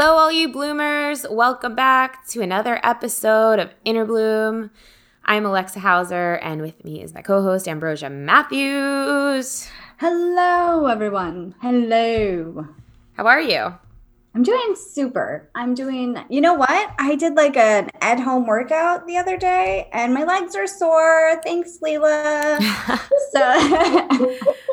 Hello, all you bloomers. Welcome back to another episode of Inner Bloom. I'm Alexa Hauser, and with me is my co host, Ambrosia Matthews. Hello, everyone. Hello. How are you? I'm doing super. I'm doing, you know what? I did like an at home workout the other day, and my legs are sore. Thanks, Leela. so.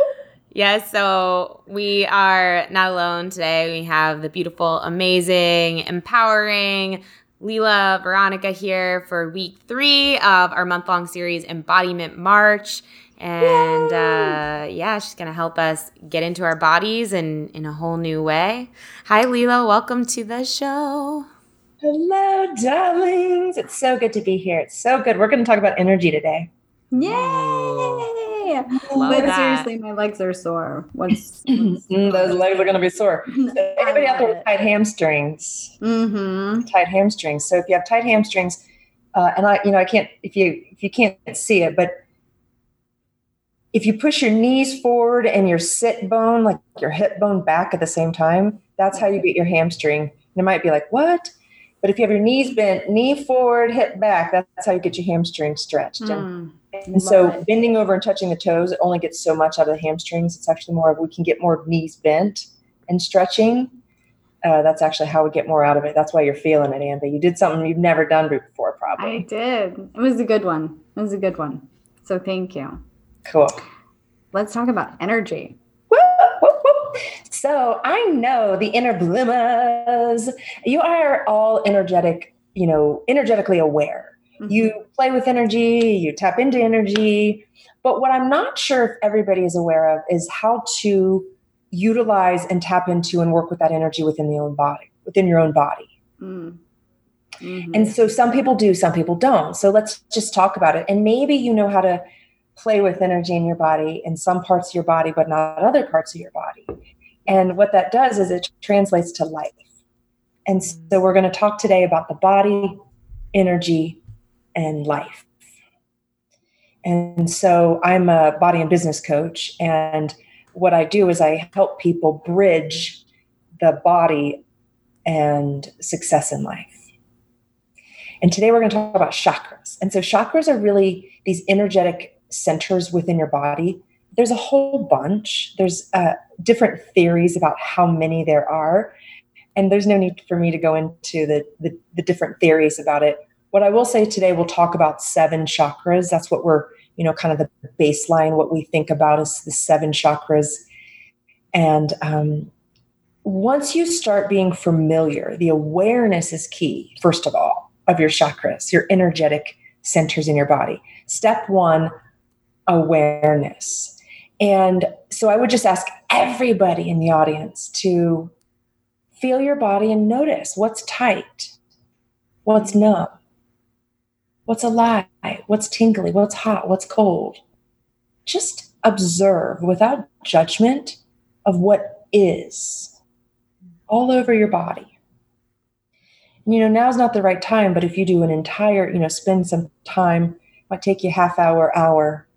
Yes, so we are not alone today. We have the beautiful, amazing, empowering Leela Veronica here for week three of our month long series, Embodiment March. And uh, yeah, she's going to help us get into our bodies in, in a whole new way. Hi, Leela. Welcome to the show. Hello, darlings. It's so good to be here. It's so good. We're going to talk about energy today. Yay! Love but that. seriously, my legs are sore. What's, Mm, Those legs are going to be sore. So anybody out there with tight hamstrings? Mm-hmm. Tight hamstrings. So if you have tight hamstrings, uh, and I, you know, I can't if you if you can't see it, but if you push your knees forward and your sit bone, like your hip bone, back at the same time, that's how you get your hamstring. And it might be like what? But if you have your knees bent, knee forward, hip back, that's how you get your hamstring stretched. And And so it. bending over and touching the toes it only gets so much out of the hamstrings. It's actually more of we can get more knees bent and stretching. Uh, that's actually how we get more out of it. That's why you're feeling it, Amber. You did something you've never done before, probably. I did. It was a good one. It was a good one. So thank you. Cool. Let's talk about energy. Whoop, whoop, whoop. So I know the inner bloomers. You are all energetic, you know, energetically aware. Mm-hmm. you play with energy, you tap into energy. But what I'm not sure if everybody is aware of is how to utilize and tap into and work with that energy within the own body, within your own body. Mm. Mhm. And so some people do, some people don't. So let's just talk about it. And maybe you know how to play with energy in your body in some parts of your body, but not other parts of your body. And what that does is it translates to life. And so we're going to talk today about the body, energy, and life. And so I'm a body and business coach. And what I do is I help people bridge the body and success in life. And today we're going to talk about chakras. And so chakras are really these energetic centers within your body. There's a whole bunch. There's uh, different theories about how many there are. And there's no need for me to go into the, the, the different theories about it. What I will say today, we'll talk about seven chakras. That's what we're, you know, kind of the baseline, what we think about is the seven chakras. And um, once you start being familiar, the awareness is key, first of all, of your chakras, your energetic centers in your body. Step one, awareness. And so I would just ask everybody in the audience to feel your body and notice what's tight, what's numb, what's alive, what's tingly, what's hot, what's cold. Just observe without judgment of what is all over your body. You know, now's not the right time, but if you do an entire, you know, spend some time, might take you half hour, hour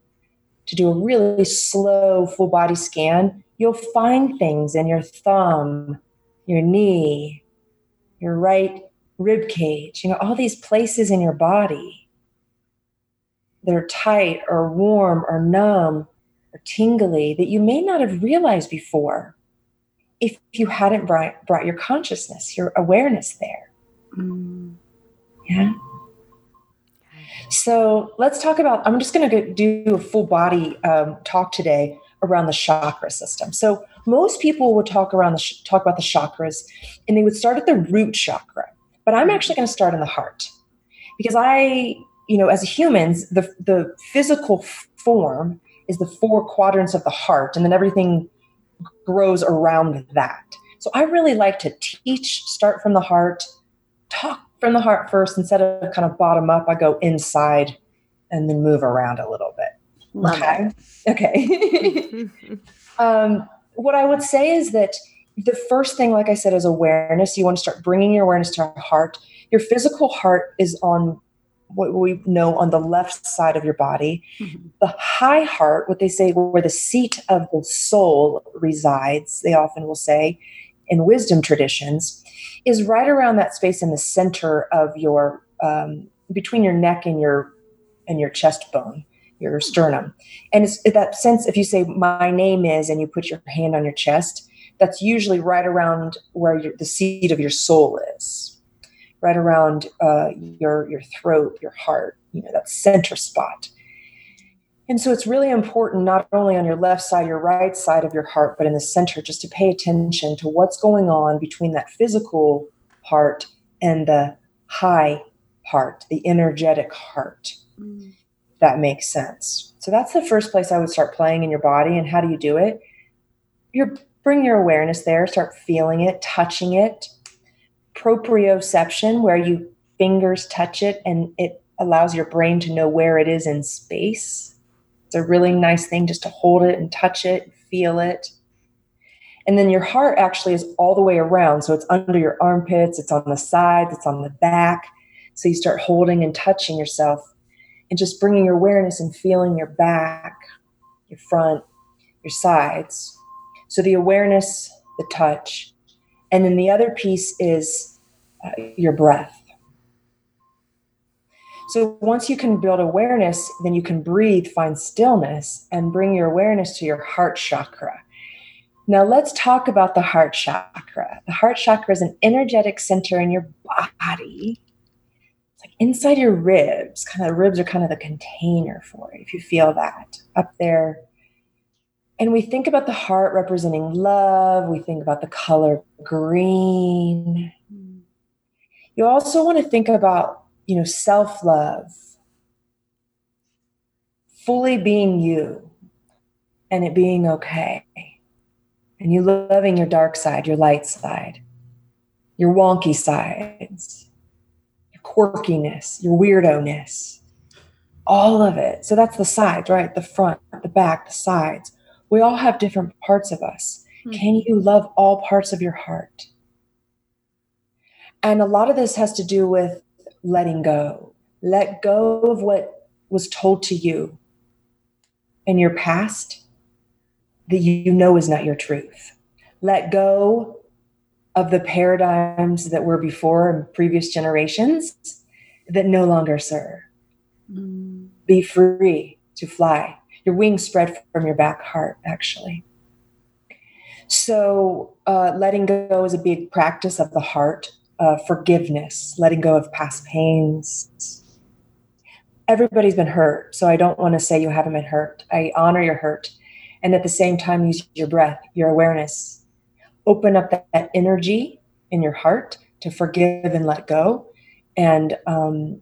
to do a really slow full body scan, you'll find things in your thumb, your knee, your right rib cage, you know, all these places in your body that are tight or warm or numb or tingly that you may not have realized before if you hadn't brought, brought your consciousness, your awareness there. Mm. Yeah. So let's talk about. I'm just going to do a full body um, talk today around the chakra system. So most people would talk around the sh- talk about the chakras, and they would start at the root chakra. But I'm actually going to start in the heart because I, you know, as humans, the the physical form is the four quadrants of the heart, and then everything grows around that. So I really like to teach, start from the heart, talk from the heart first instead of kind of bottom up. I go inside and then move around a little bit. Love okay. Okay. um, what I would say is that the first thing, like I said, is awareness. You want to start bringing your awareness to your heart. Your physical heart is on what we know on the left side of your body. Mm-hmm. The high heart, what they say, where the seat of the soul resides, they often will say in wisdom traditions, is right around that space in the center of your um, between your neck and your and your chest bone your sternum and it's that sense if you say my name is and you put your hand on your chest that's usually right around where the seat of your soul is right around uh, your your throat your heart you know that center spot and so it's really important not only on your left side your right side of your heart but in the center just to pay attention to what's going on between that physical heart and the high heart the energetic heart mm that makes sense. So that's the first place I would start playing in your body. And how do you do it? You bring your awareness there, start feeling it, touching it. Proprioception, where you fingers touch it and it allows your brain to know where it is in space. It's a really nice thing just to hold it and touch it, feel it. And then your heart actually is all the way around. So it's under your armpits, it's on the sides, it's on the back. So you start holding and touching yourself and just bringing your awareness and feeling your back, your front, your sides. So the awareness, the touch. And then the other piece is uh, your breath. So once you can build awareness, then you can breathe, find stillness, and bring your awareness to your heart chakra. Now let's talk about the heart chakra. The heart chakra is an energetic center in your body it's like inside your ribs, kind of ribs are kind of the container for it, if you feel that up there. And we think about the heart representing love, we think about the color green. You also want to think about, you know, self-love, fully being you and it being okay. And you loving your dark side, your light side, your wonky sides your quirkiness, your weirdo-ness, all of it. So that's the sides, right? The front, the back, the sides. We all have different parts of us. Mm-hmm. Can you love all parts of your heart? And a lot of this has to do with letting go. Let go of what was told to you in your past that you know is not your truth. Let go of the paradigms that were before in previous generations that no longer serve. Mm. Be free to fly. Your wings spread from your back heart, actually. So, uh, letting go is a big practice of the heart. Uh, forgiveness, letting go of past pains. Everybody's been hurt, so I don't want to say you haven't been hurt. I honor your hurt. And at the same time, use your breath, your awareness open up that, that energy in your heart to forgive and let go. And um,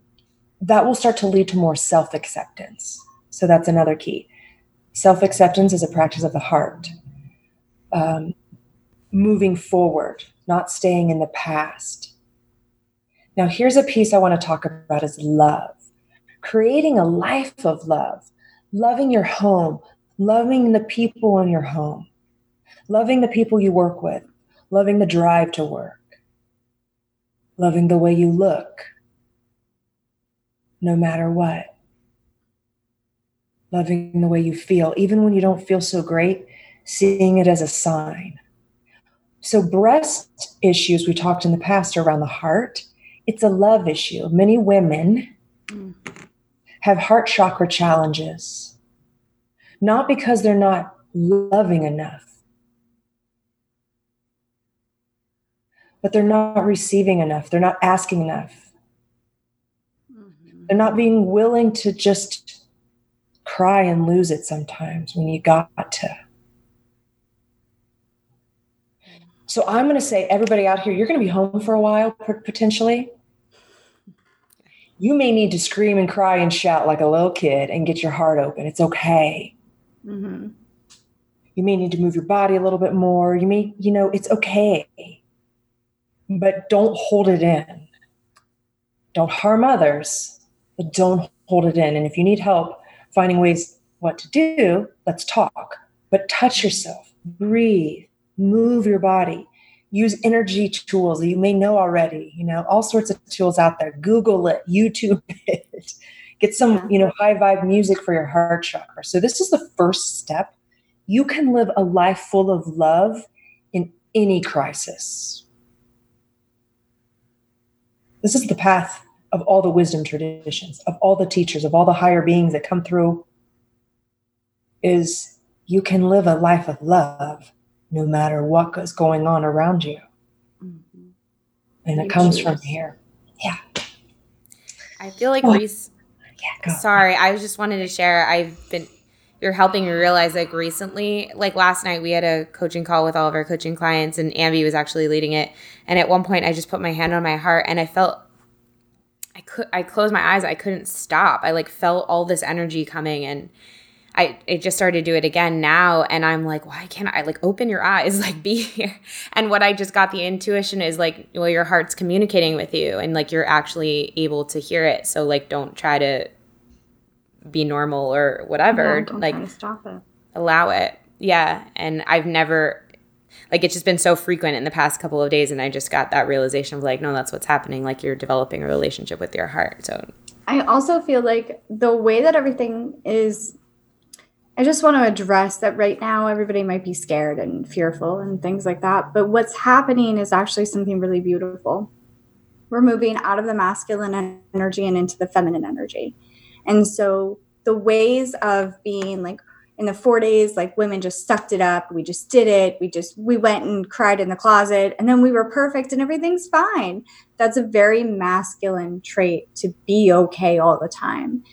that will start to lead to more self acceptance. So that's another key. Self acceptance is a practice of the heart. Um, moving forward, not staying in the past. Now, here's a piece I want to talk about is love. Creating a life of love, loving your home, loving the people in your home, loving the people you work with, loving the drive to work, loving the way you look, no matter what, loving the way you feel, even when you don't feel so great, seeing it as a sign. So, breast issues we talked in the past around the heart, it's a love issue. Many women have heart chakra challenges, not because they're not loving enough but they're not receiving enough. They're not asking enough. Mm-hmm. They're not being willing to just cry and lose it sometimes when you got to. So I'm going to say, everybody out here, you're going to be home for a while potentially. You may need to scream and cry and shout like a little kid and get your heart open. It's okay. Mm-hmm. You may need to move your body a little bit more. You may, you know, it's okay. But don't hold it in. Don't harm others, but don't hold it in. And if you need help finding ways what to do, let's talk. But touch yourself, breathe, move your body use energy tools you may know already you know all sorts of tools out there. Google it youtube it. Get some you know high vibe music for your heart chakra. So this is the first step. You can live a life full of love in any crisis. This is the path of all the wisdom traditions of all the teachers of all the higher beings that come through is you can live a life of love no matter what is going on around you. Mm-hmm. And it comes from here. Yeah. I feel like oh. Reese. Yeah, sorry, I just wanted to share. I've been you're helping me realize like recently, like last night we had a coaching call with all of our coaching clients and Ambi was actually leading it. And at one point I just put my hand on my heart and I felt I could I closed my eyes, I couldn't stop. I like felt all this energy coming and I, I just started to do it again now and I'm like, why can't I like open your eyes, like be here? And what I just got the intuition is like, well, your heart's communicating with you and like you're actually able to hear it. So like don't try to be normal or whatever. don't like stop it. Allow it. Yeah. And I've never like it's just been so frequent in the past couple of days and I just got that realization of like, no, that's what's happening. Like you're developing a relationship with your heart. So I also feel like the way that everything is I just want to address that right now everybody might be scared and fearful and things like that. But what's happening is actually something really beautiful. We're moving out of the masculine energy and into the feminine energy. And so the ways of being like in the four days, like women just sucked it up. We just did it. We just, we went and cried in the closet and then we were perfect and everything's fine. That's a very masculine trait to be okay all the time.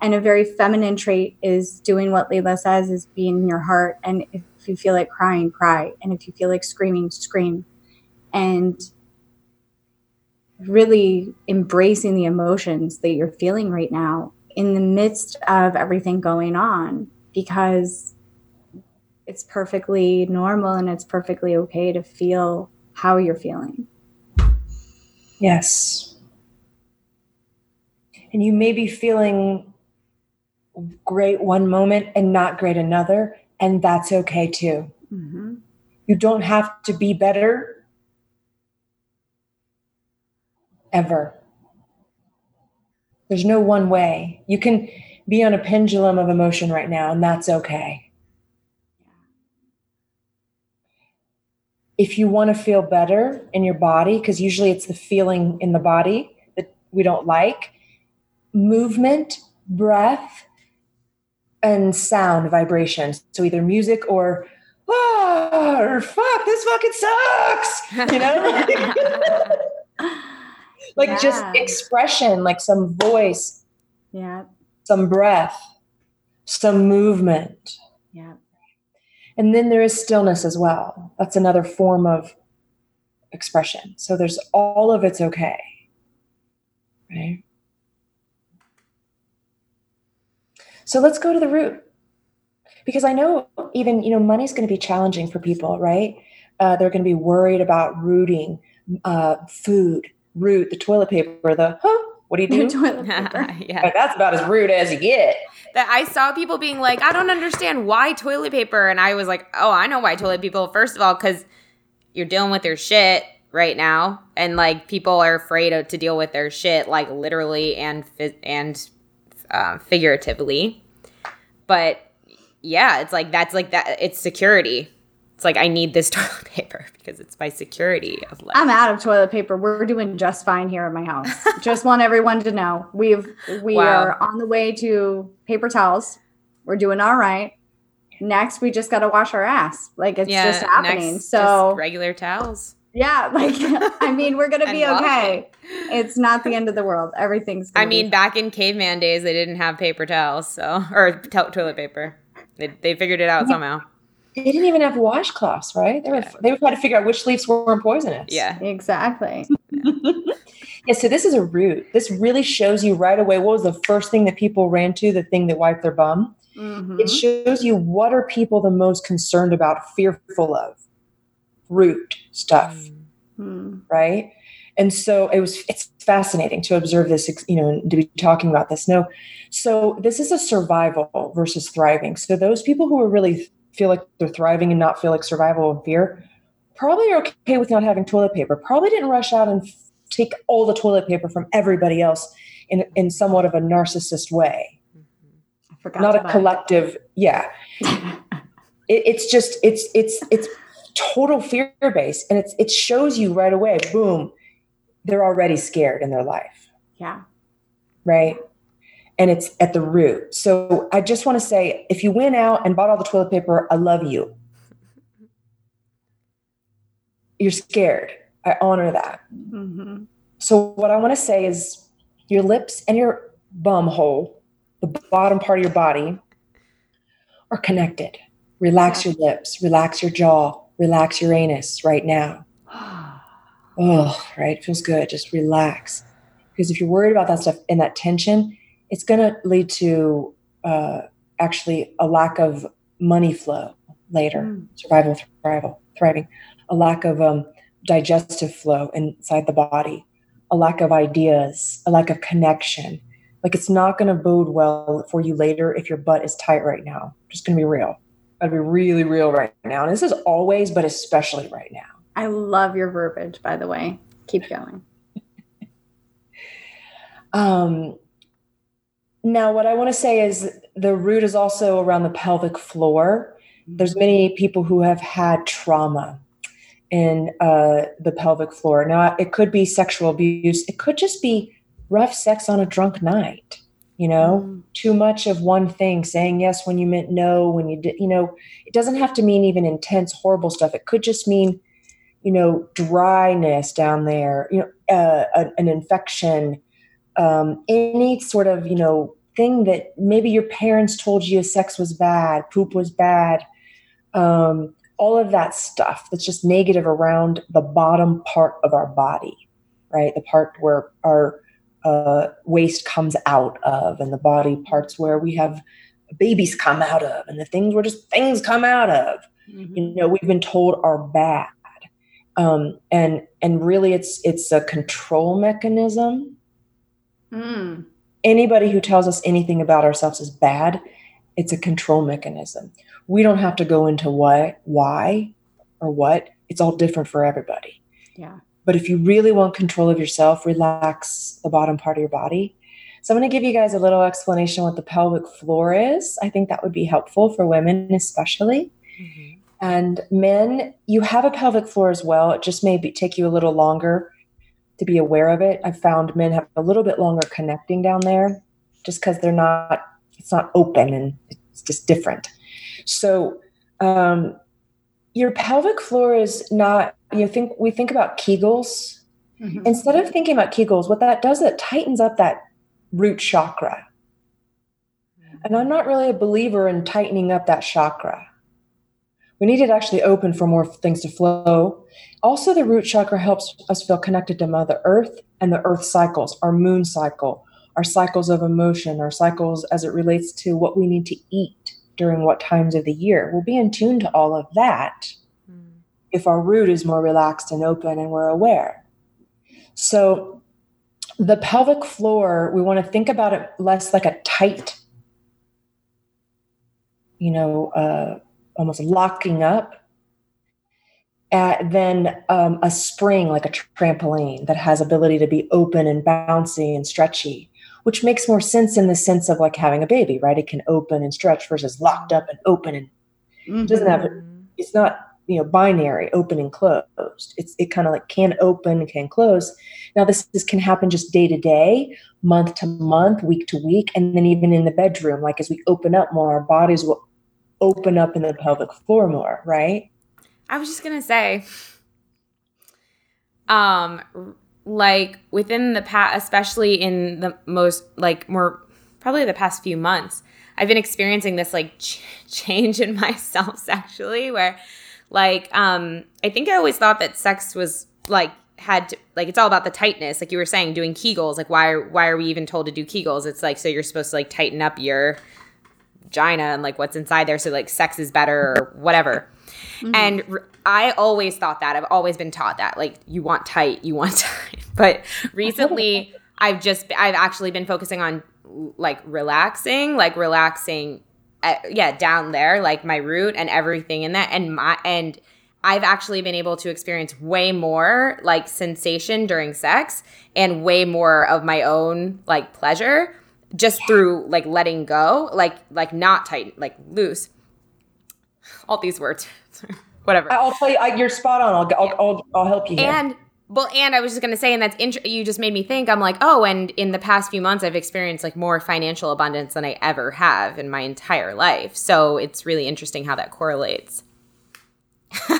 And a very feminine trait is doing what Leela says is being in your heart. And if you feel like crying, cry. And if you feel like screaming, scream. And really embracing the emotions that you're feeling right now in the midst of everything going on because it's perfectly normal and it's perfectly okay to feel how you're feeling. Yes. And you may be feeling great one moment and not great another. And that's okay too. Mm-hmm. You don't have to be better ever. There's no one way. You can be on a pendulum of emotion right now, and that's okay. If you want to feel better in your body, because usually it's the feeling in the body that we don't like, movement, breath, and sound vibrations. So either music or oh, or fuck, this fucking sucks. You know? like yeah. just expression, like some voice. Yeah. Some breath, some movement. Yeah. And then there is stillness as well. That's another form of expression. So there's all of it's okay. Right? So let's go to the root. Because I know even, you know, money's going to be challenging for people, right? Uh, they're going to be worried about rooting uh, food, root, the toilet paper, the, huh, what do you do? toilet paper. yeah. That's about as rude as you get. That I saw people being like, I don't understand why toilet paper. And I was like, oh, I know why toilet paper. First of all, because you're dealing with your shit right now. And like people are afraid of, to deal with their shit, like literally and, and um, figuratively. But yeah, it's like that's like that. It's security. It's like I need this toilet paper because it's my security of life. I'm out of toilet paper. We're doing just fine here at my house. just want everyone to know we've we wow. are on the way to paper towels. We're doing all right. Next, we just got to wash our ass. Like it's yeah, just happening. Next, so just regular towels. Yeah, like I mean, we're gonna be okay. It's not the end of the world. Everything's. I mean, back in caveman days, they didn't have paper towels, so or to- toilet paper. They, they figured it out somehow. They didn't even have washcloths, right? They were Yeah. they were trying to figure out which leaves weren't poisonous. Yeah. exactly. Yeah, so this is a root. This really shows you right away what was the first thing that people ran to, the thing that wiped their bum. Mhm. It shows you what are people the most concerned about, fearful of. Root stuff, Hmm. right? And so it was it's fascinating to observe this, you know, to be talking about this. No. So this is a survival versus thriving. So those people who are really feel like they're thriving and not feel like survival and fear probably are okay with not having toilet paper. Probably didn't rush out and f- take all the toilet paper from everybody else in in somewhat of a narcissist way. Mm-hmm. I forgot Not a about it. collective, yeah. It, it's just it's it's it's total fear based, and it's it shows you right away. Boom, they're already scared in their life, yeah. right? And it's at the root. So I just want to say, if you went out and bought all the toilet paper, I love you. You're scared. I honor that. hmm So what I want to say is your lips and your bum hole, the bottom part of your body, are connected. Relax your lips, relax your jaw, relax your anus right now. Oh, right. Feels good. Just relax. Because if you're worried about that stuff and that tension, it's going to lead to uh, actually a lack of money flow later, Mm. survival, thrival, thriving, a lack of um, digestive flow inside the body, a lack of ideas, a lack of connection. Like it's not going to bode well for you later if your butt is tight right now. Just going to be real. To be really real right now. And this is always, but especially right now. I love your verbiage, by the way. Keep going. Um, now, what I want to say is the root is also around the pelvic floor. There's many people who have had trauma in uh, the pelvic floor. Now, it could be sexual abuse. It could just be rough sex on a drunk night. You know, Mm. too much of one thing, saying yes when you meant no, when you did. You know, it doesn't have to mean even intense, horrible stuff. It could just mean, you know, dryness down there. You know, uh, an infection um, any sort of you know thing that maybe your parents told you sex was bad poop was bad um, all of that stuff that's just negative around the bottom part of our body right? The part where our uh, waste comes out of and the body parts where we have babies come out of and the things where just things come out of. Mhm. you know we've been told are bad. Um, and and really it's it's a control mechanism Mm. anybody who tells us anything about ourselves is bad, it's a control mechanism. We don't have to go into what, why, or what. It's all different for everybody. Yeah. But if you really want control of yourself, relax the bottom part of your body. So I'm going to give you guys a little explanation what the pelvic floor is. I think that would be helpful for women, especially. Mhm. And men, you have a pelvic floor as well. It just may be, take you a little longer to be aware of it. I've found men have a little bit longer connecting down there just because they're not, it's not open and it's just different. So, um, your pelvic floor is not, you think, we think about Kegels. Mhm. Instead of thinking about Kegels, what that does, it tightens up that root chakra. And I'm not really a believer in tightening up that chakra. We need it actually open for more things to flow. Also, the root chakra helps us feel connected to Mother Earth and the Earth cycles, our moon cycle, our cycles of emotion, our cycles as it relates to what we need to eat during what times of the year. We'll be in tune to all of that Mm. if our root is more relaxed and open and we're aware. So, the pelvic floor, we want to think about it less like a tight, you know, uh, almost locking up, uh, than um, a spring like a trampoline that has ability to be open and bouncy and stretchy, which makes more sense in the sense of like having a baby, right? It can open and stretch versus locked up and open and Mhm. doesn't have Mhm. it's not you know binary open and closed it's it kind of like can open can close now this this can happen just day to day month to month week to week and then even in the bedroom like as we open up more our bodies will open up in the pelvic floor more right? I was just gonna say, um like within the past especially in the most like more probably the past few months i've been experiencing this like ch- change in myself sexually where like um i think i always thought that sex was like had to, like it's all about the tightness like you were saying doing kegels like why why are we even told to do kegels? It's like so you're supposed to like tighten up your vagina and like what's inside there so like sex is better or whatever. Mm-hmm. and r- i always thought that. I've always been taught that like you want tight you want tight. But recently i've just i've actually been focusing on like relaxing like relaxing uh, yeah down there like my root and everything in that. And my and I've actually been able to experience way more like sensation during sex and way more of my own like pleasure just yeah. through like letting go, like like not tight, like loose. All these words, whatever. I'll tell you, I, you're spot on. I'll, I'll, I'll, I'll help you. Here. And well, and I was just gonna say, and that's int- you just made me think. I'm like, oh, and in the past few months, I've experienced like more financial abundance than I ever have in my entire life. So it's really interesting how that correlates. oh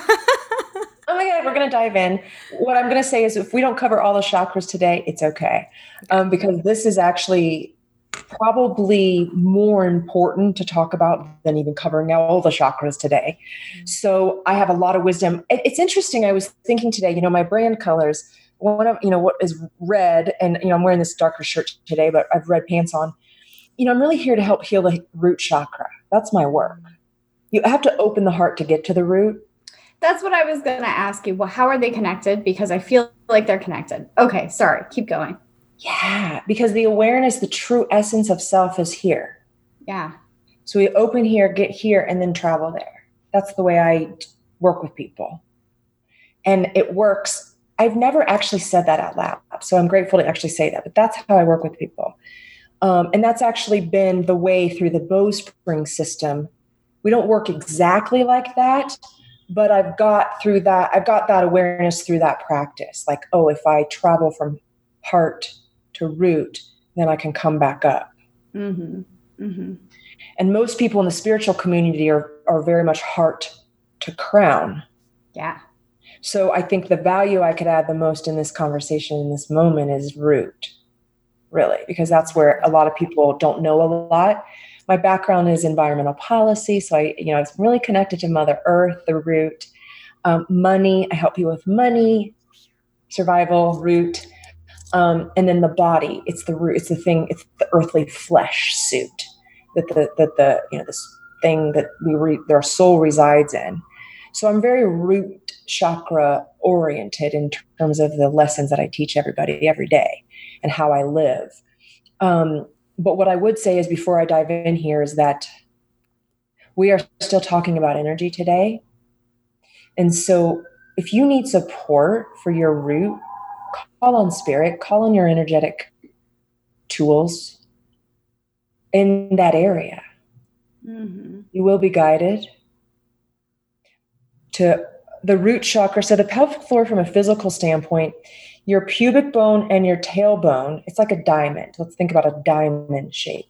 my god, we're gonna dive in. What I'm gonna say is, if we don't cover all the chakras today, it's okay, um, because this is actually probably more important to talk about than even covering all the chakras today. Mm-hmm. So I have a lot of wisdom. It's interesting. I was thinking today, you know, my brand colors. One of you know what is red, and you know I'm wearing this darker shirt today, but I've red pants on. You know, I'm really here to help heal the root chakra. That's my work. You have to open the heart to get to the root that's what I was going to ask you. Well, how are they connected? Because I feel like they're connected. Okay, sorry, keep going. Yeah, because the awareness, the true essence of self is here. Yeah. So we open here, get here, and then travel there. That's the way I work with people. And it works. I've never actually said that out loud. So I'm grateful to actually say that, but that's how I work with people. Um, and that's actually been the way through the Bowspring system. We don't work exactly like that, but I've got through that, I've got that awareness through that practice. Like, oh, if I travel from heart to root, then I can come back up. Mm-hmm. Mm-hmm. And most people in the spiritual community are, are very much heart to crown. Yeah. So I think the value I could add the most in this conversation in this moment is root, really, because that's where a lot of people don't know a lot my background is environmental policy, so I, you know, it's really connected to Mother Earth, the root. Um, money, I help you with money, survival, root, um, and then the body. It's the root. It's the thing. It's the earthly flesh suit that the that the you know this thing that we re, their soul resides in. So I'm very root chakra oriented in terms of the lessons that I teach everybody every day and how I live. Um, but what I would say is before I dive in here is that we are still talking about energy today. And so if you need support for your root, call on spirit, call on your energetic tools in that area. Mm-hmm. You will be guided to the root chakra. So, the pelvic floor, from a physical standpoint, your pubic bone and your tailbone, it's like a diamond. Let's think about a diamond shape.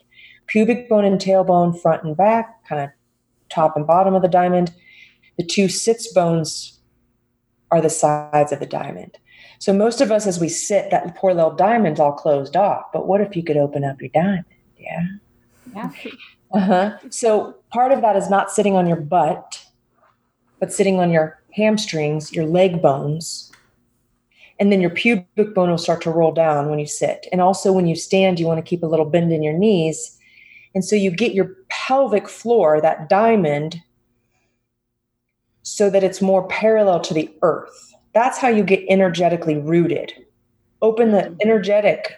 Pubic bone and tailbone, front and back, kind of top and bottom of the diamond. The two sits bones are the sides of the diamond. So most of us, as we sit, that poor little diamond's all closed off. But what if you could open up your diamond? Yeah. Yeah. Uh-huh. So part of that is not sitting on your butt, but sitting on your hamstrings, your leg bones, and then your pubic bone will start to roll down when you sit. And also, when you stand, you want to keep a little bend in your knees. And so you get your pelvic floor, that diamond, so that it's more parallel to the earth. That's how you get energetically rooted. Open the mm-hmm. energetic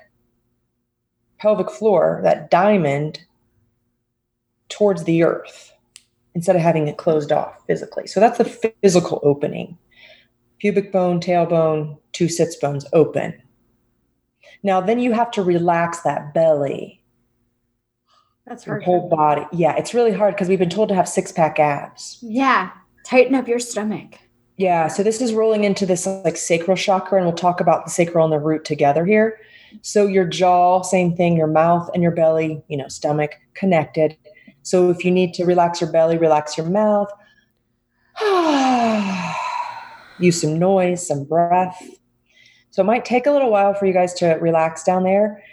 pelvic floor, that diamond, towards the earth instead of having it closed off physically. So that's the physical opening pubic bone, tailbone, two sits bones open. Now, then you have to relax that belly. That's hard. Your whole body. Yeah, it's really hard because we've been told to have six pack abs. Yeah, tighten up your stomach. Yeah, so this is rolling into this like sacral chakra, and we'll talk about the sacral and the root together here. So your jaw, same thing, your mouth and your belly, you know, stomach connected. So if you need to relax your belly, relax your mouth. use some noise, some breath. So it might take a little while for you guys to relax down there.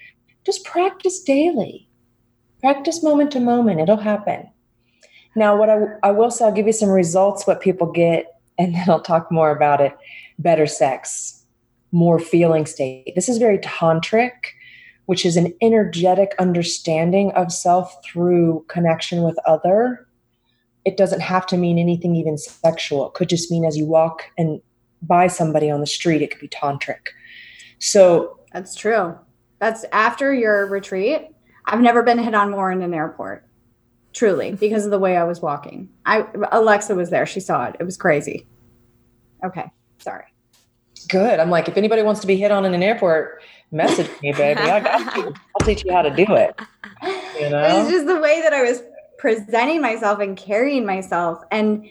Just practice daily. Practice moment to moment. It'll happen. Now, what I, I will say, I'll give you some results, what people get, and then I'll talk more about it. Better sex, more feeling state. This is very tantric, which is an energetic understanding of self through connection with other. It doesn't have to mean anything even sexual. It could just mean as you walk and by somebody on the street, it could be tantric. So that's true. That's after your retreat. I've never been hit on more in an airport truly because of the way I was walking. I Alexa was there; she saw it. It was crazy. Okay, sorry. Good. I'm like, if anybody wants to be hit on in an airport, message me, baby. I got you. I'll teach you how to do it. You know, it's just the way that I was presenting myself and carrying myself, and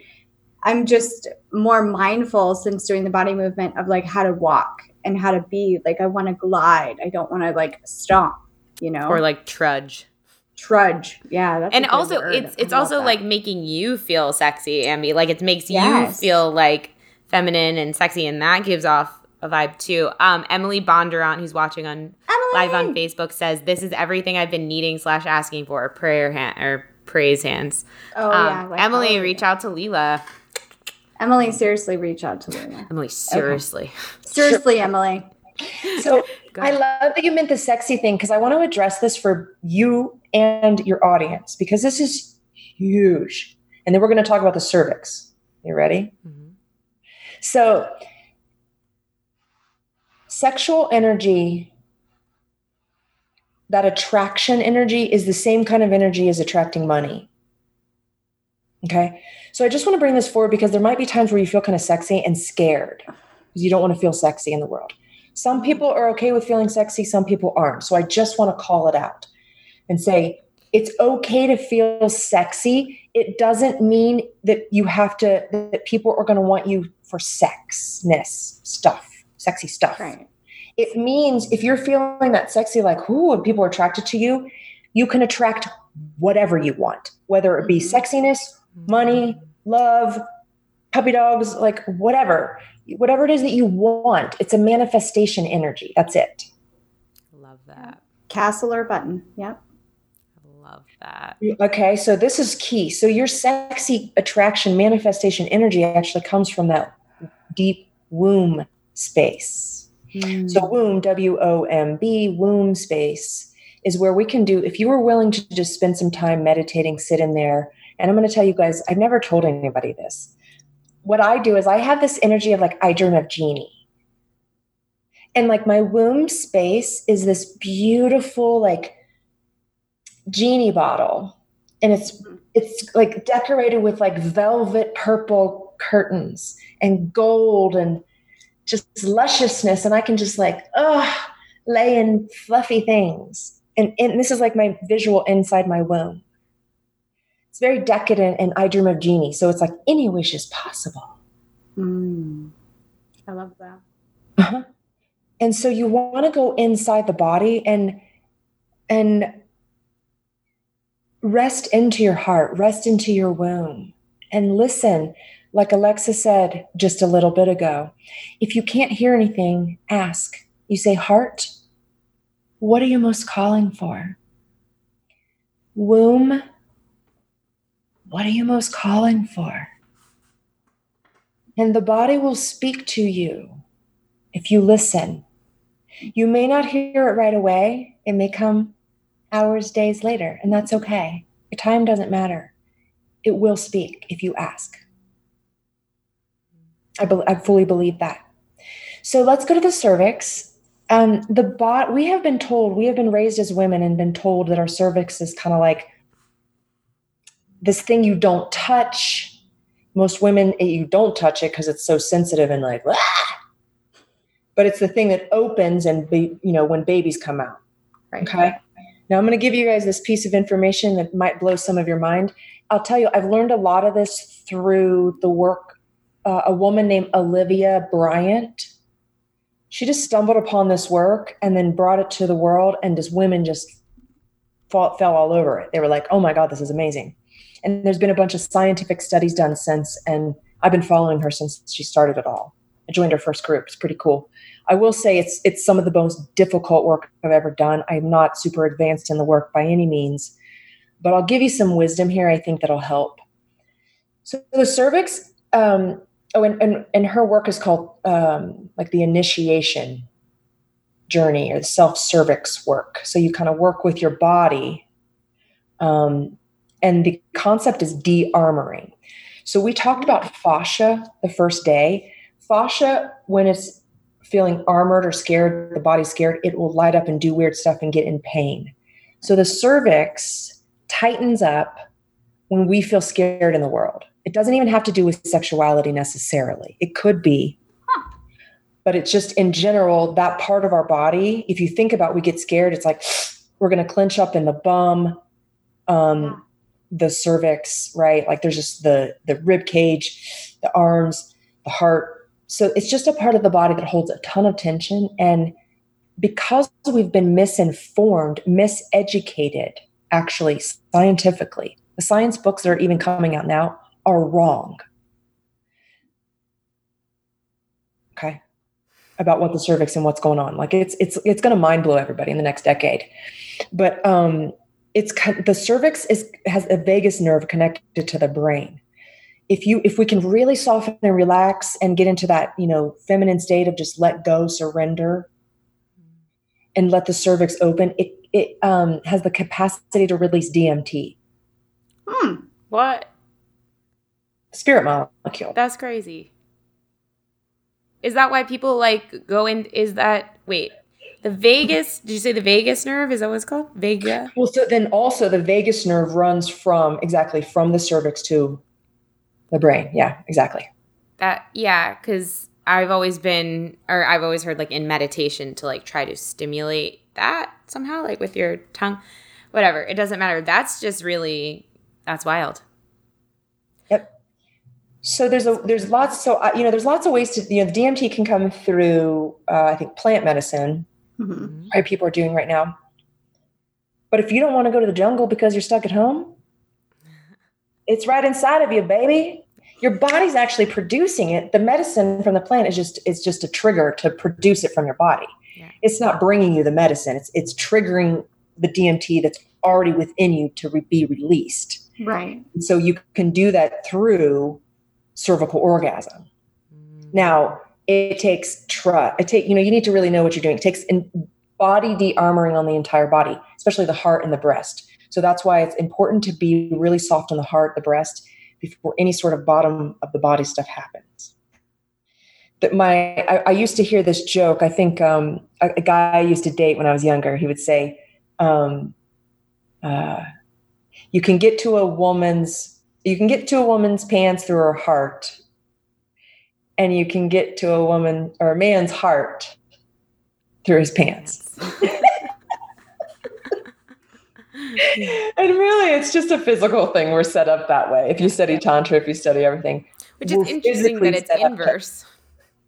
I'm just more mindful since doing the body movement of like how to walk and how to be. Like I want to glide. I don't want to like stomp. You know, or like trudge trudge. Yeah, and also word. it's it's also that. like making you feel sexy, Ambi. Like it makes yes. you feel like feminine and sexy, and that gives off a vibe too. Um, Emily Bondurant, who's watching on Emily. live on Facebook, says this is everything I've been needing slash asking for. Prayer hand or praise hands. Oh um, yeah, like Emily, reach out to Leela. Emily, seriously, reach out to Leela. Emily, seriously, okay. seriously, Emily. So I love that you meant the sexy thing because I want to address this for you and your audience because this is huge. And then we're going to talk about the cervix. You ready? Mm-hmm. So, sexual energy, that attraction energy, is the same kind of energy as attracting money. Okay. So, I just want to bring this forward because there might be times where you feel kind of sexy and scared because you don't want to feel sexy in the world. Some people are okay with feeling sexy, some people aren't. So, I just want to call it out and say, it's okay to feel sexy. It doesn't mean that you have to, that people are going to want you for sexness stuff, sexy stuff. Right. It means if you're feeling that sexy, like, ooh, and people are attracted to you, you can attract whatever you want, whether it be mm-hmm. sexiness, money, love, puppy dogs, like whatever, whatever it is that you want. It's a manifestation energy. That's it. Love that. Castle or button. Yep love that. Okay, so this is key. So your sexy attraction manifestation energy actually comes from that deep womb space. Mm. So womb, W O M B, womb space is where we can do if you were willing to just spend some time meditating, sit in there. And I'm going to tell you guys, I've never told anybody this. What I do is I have this energy of like I dream of Jeannie. And like my womb space is this beautiful, like genie bottle. And it's it's like decorated with like velvet purple curtains and gold and just lusciousness. And i can just like oh lay in fluffy things. And, and this is like my visual inside my womb it's very decadent and i dream of Jeannie so it's like any wish is possible mm. i love that uh-huh. and so you want to go inside the body and and rest into your heart, rest into your womb, and listen. Like Alexa said just a little bit ago, if you can't hear anything, ask. You say, Heart, what are you most calling for? Womb, what are you most calling for? And the body will speak to you if you listen. You may not hear it right away, it may come hours, days later, and that's okay. Your time doesn't matter. It will speak if you ask. I, be- I fully believe that. So let's go to the cervix. Um, the bot, we have been told, we have been raised as women and been told that our cervix is kind of like this thing you don't touch. Most women, eh, you don't touch it because it's so sensitive and like, ah! but it's the thing that opens and, be, you know, when babies come out. Right. Okay. Now, I'm going to give you guys this piece of information that might blow some of your mind. I'll tell you, I've learned a lot of this through the work. Uh, a woman named Olivia Bryant. She just stumbled upon this work and then brought it to the world, and just women just fell, fell all over it. They were like, "Oh my god, this is amazing!" And there's been a bunch of scientific studies done since, and I've been following her since she started it all. I joined her first group. It's pretty cool. I will say it's it's some of the most difficult work I've ever done. I'm not super advanced in the work by any means, but I'll give you some wisdom here. I think that'll help. So the cervix, um, oh, and, and and her work is called um, like the initiation journey or the self cervix work. So you kind of work with your body, um, and the concept is de armoring. So we talked about fascia the first day. Fascia, when it's feeling armored or scared, the body's scared, it will light up and do weird stuff and get in pain. So the cervix tightens up when we feel scared in the world. It doesn't even have to do with sexuality necessarily. It could be. But it's just in general, that part of our body, if you think about we get scared, it's like we're going to clench up in the bum, um, the cervix, right? Like there's just the the rib cage, the arms, the heart, so it's just a part of the body that holds a ton of tension. And because we've been misinformed, miseducated, actually, scientifically, the science books that are even coming out now are wrong. Okay. About what the cervix and what's going on. Like it's it's it's going to mind blow everybody in the next decade. But um it's the cervix is has a vagus nerve connected to the brain. If you if we can really soften and relax and get into that you know feminine state of just let go surrender and let the cervix open it it um, has the capacity to release dmt hmm. What? Spirit molecule. That's crazy. Is that why people like go in is that wait the vagus did you say the vagus nerve is that what it's called vega well so then also the vagus nerve runs from exactly from the cervix to the brain. Yeah, exactly. That yeah, because I've always been, or I've always heard like in meditation to like try to stimulate that somehow, like with your tongue, whatever. It doesn't matter. That's just really that's wild. Yep. So there's a there's lots. So uh, you know there's lots of ways to you know the DMT can come through. Uh, I think plant medicine, mm-hmm. right? People are doing right now. But if you don't want to go to the jungle because you're stuck at home, it's right inside of you, baby your body's actually producing it the medicine from the plant is just it's just a trigger to produce it from your body yeah. it's not bringing you the medicine it's it's triggering the dmt that's already within you to re- be released right and so you can do that through cervical orgasm mm. now it takes trust it take you know you need to really know what you're doing it takes body de-armoring on the entire body especially the heart and the breast so that's why it's important to be really soft on the heart the breast before any sort of bottom of the body stuff happens. That my I, I used to hear this joke. I think um, a, a, guy I used to date when I was younger. He would say, um, uh, "You can get to a woman's you can get to a woman's pants through her heart, and you can get to a woman or a man's heart through his pants." and really, it's just a physical thing. We're set up that way. If you study Tantra, if you study everything, which is interesting that it's inverse.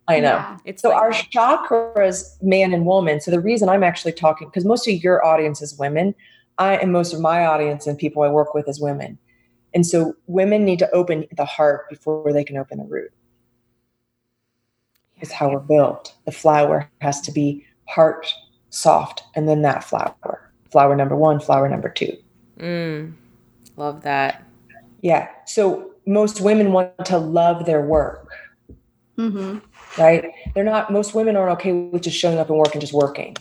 I know. Yeah, it's so like, our chakras, man and woman. So the reason I'm actually talking, because most of your audience is women, I and most of my audience and people I work with is women. And so women need to open the heart before they can open the root. It's how we're built. The flower has to be heart soft and then that flower flower number one, flower number two. Mm, love that. Yeah. So most women want to love their work. Mm-hmm. Right? They're not, most women aren't okay with just showing up and work and just working.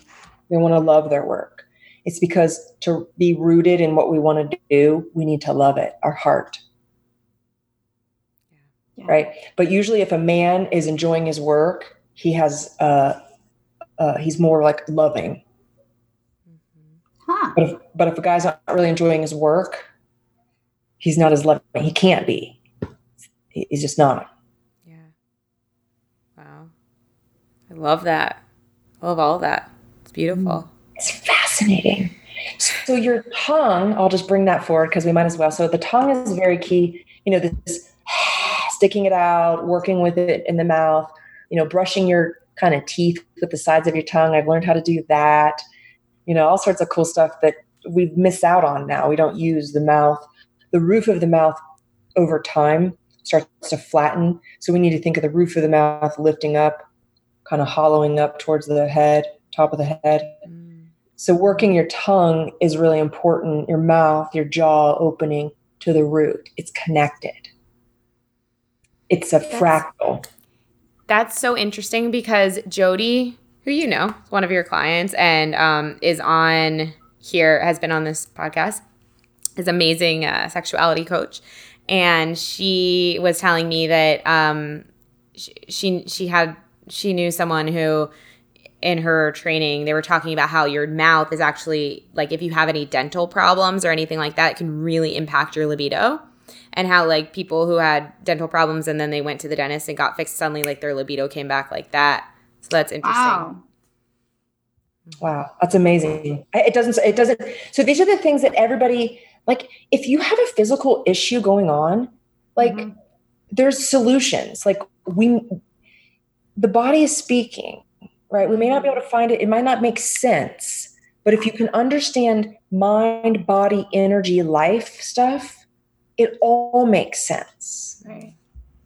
They want to love their work. It's because to be rooted in what we want to do, we need to love it, our heart. Yeah. Right. But usually, if a man is enjoying his work, he has, uh, uh, he's more like loving Huh. But if but if a guy's not really enjoying his work, he's not as loving. He can't be. He's just not. Yeah. Wow. I love that. I love all that. It's beautiful. Mm. It's fascinating. So your tongue, I'll just bring that forward because we might as well. So the tongue is very key. You know, this sticking it out, working with it in the mouth, you know, brushing your kind of teeth with the sides of your tongue. I've learned how to do that you know, all sorts of cool stuff that we miss out on now. We don't use the mouth. The roof of the mouth over time starts to flatten. So we need to think of the roof of the mouth lifting up kind of hollowing up towards the head, top of the head. Mm. So, working your tongue is really important, your mouth, your jaw opening to the root. It's connected, it's a that's, fractal. That's so interesting because Jody, who you know, is one of your clients, and um, is on here, has been on this podcast, is amazing uh, sexuality coach. And she was telling me that um, she, she she had she knew someone who in her training they were talking about how your mouth is actually like if you have any dental problems or anything like that it can really impact your libido and how like people who had dental problems and then they went to the dentist and got fixed suddenly like their libido came back like that. So that's interesting. Wow. Wow that's amazing. It doesn't it doesn't so these are the things that everybody like if you have a physical issue going on like mm-hmm. there's solutions. Like we the body is speaking, right? We may not be able to find it, it might not make sense, but if you can understand mind, body, energy, life stuff, it all makes sense. Right.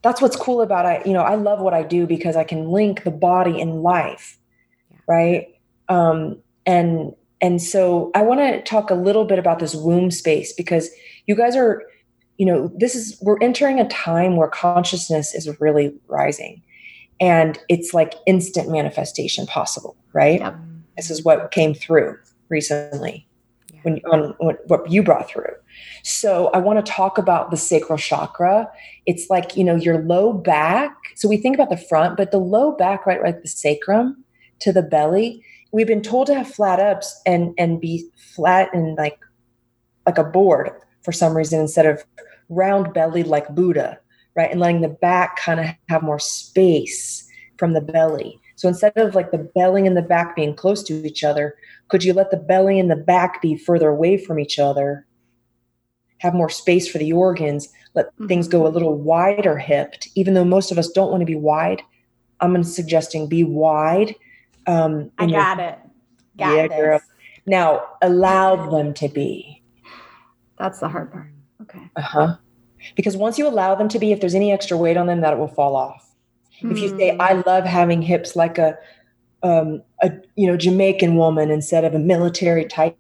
That's what's cool about it. You know, I love what I do because I can link the body and life, yeah. right? Um, and and so I want to talk a little bit about this womb space because you guys are, you know, this is we're entering a time where consciousness is really rising and it's like instant manifestation possible right this is what came through recently. When on what you brought through so i want to talk about the sacral chakra it's like you know your low back so we think about the front but the low back right right the sacrum to the belly we've been told to have flat ups and and be flat and like like a board for some reason instead of round bellied like buddha right? And letting the back kind of have more space from the belly. So instead of like the belly and the back being close to each other, could you let the belly and the back be further away from each other? Have more space for the organs, let mm-hmm. things go a little wider hipped, even though most of us don't want to be wide. I'm suggesting be wide. Um, I got your, it. Got yeah, this. girl. Now allow them to be. That's the hard part. Okay. Uh huh because once you allow them to be if there's any extra weight on them that it will fall off mm. if you say i hmm. love having hips like a um a you know jamaican woman instead of a military type.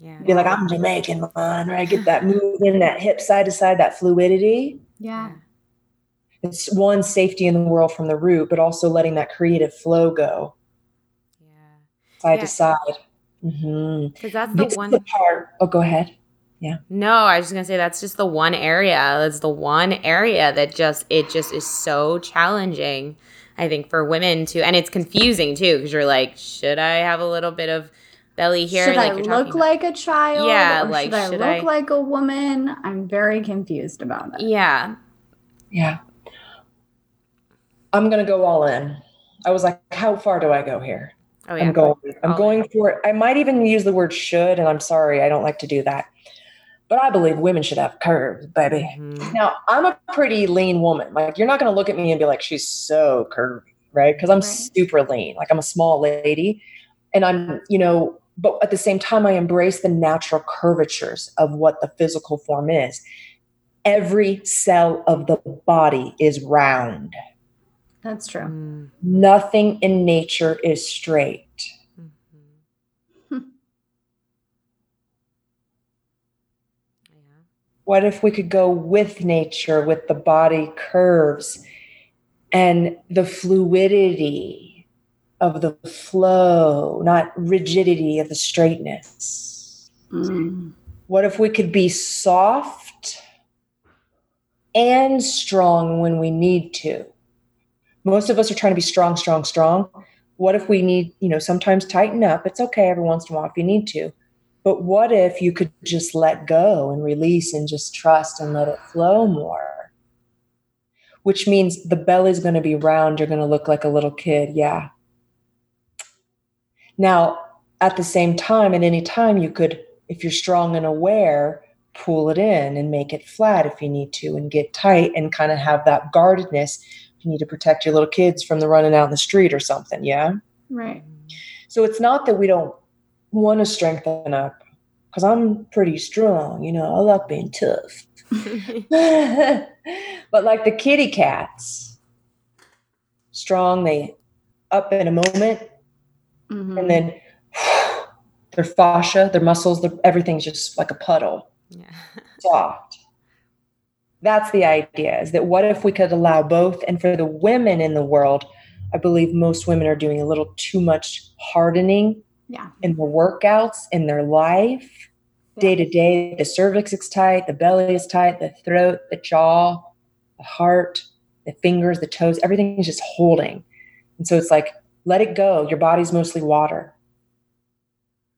Yeah. be like i'm jamaican man right? Get that move in that hip side to side that fluidity. Yeah. It's one safety in the world from the root but also letting that creative flow go. Yeah. Side yeah. to side. Because mm-hmm. that's the this one the part oh go ahead. Yeah. No i was just gonna say that's just the one area that's the one area that just it just is so challenging i think for women too, and it's confusing too because you're like should i have a little bit of belly here should like i look about? like a child yeah like should, should I look I... like a woman i'm very confused about that yeah yeah i'm gonna go all in i was like how far do i go here Oh, yeah. I'm going. I'm going for it. I might even use the word should, and I'm sorry, I don't like to do that but I believe women should have curves, baby. Mm-hmm. Now, I'm a pretty lean woman. Like, you're not going to look at me and be like, she's so curvy, right? Because I'm right. super lean. Like, I'm a small lady. And I'm, you know, but at the same time, I embrace the natural curvatures of what the physical form is. Every cell of the body is round. That's true. Mm. Nothing in nature is straight. What if we could go with nature, with the body curves and the fluidity of the flow, not rigidity of the straightness? Mm. What if we could be soft and strong when we need to? Most of us are trying to be strong, strong, strong. What if we need, you know, sometimes tighten up? It's okay every once in a while if you need to but what if you could just let go and release and just trust and let it flow more? Which means the belly's going to be round. You're going to look like a little kid. Yeah. Now, at the same time, at any time, you could, if you're strong and aware, pull it in and make it flat if you need to and get tight and kind of have that guardedness. You need to protect your little kids from the running out in the street or something. Yeah. Right. So it's not that we don't want to strengthen up because I'm pretty strong. You know, I like being tough. but like the kitty cats, strong, they up in a moment, Mhm. and then their fascia, their muscles, their, everything's just like a puddle, Yeah. soft. That's the idea is that what if we could allow both? And for the women in the world, I believe most women are doing a little too much hardening yeah. in the workouts in their life day to day. The cervix is tight, the belly is tight, the throat, the jaw, the heart, the fingers, the toes, everything is just holding. And so it's like, let it go. Your body's mostly water.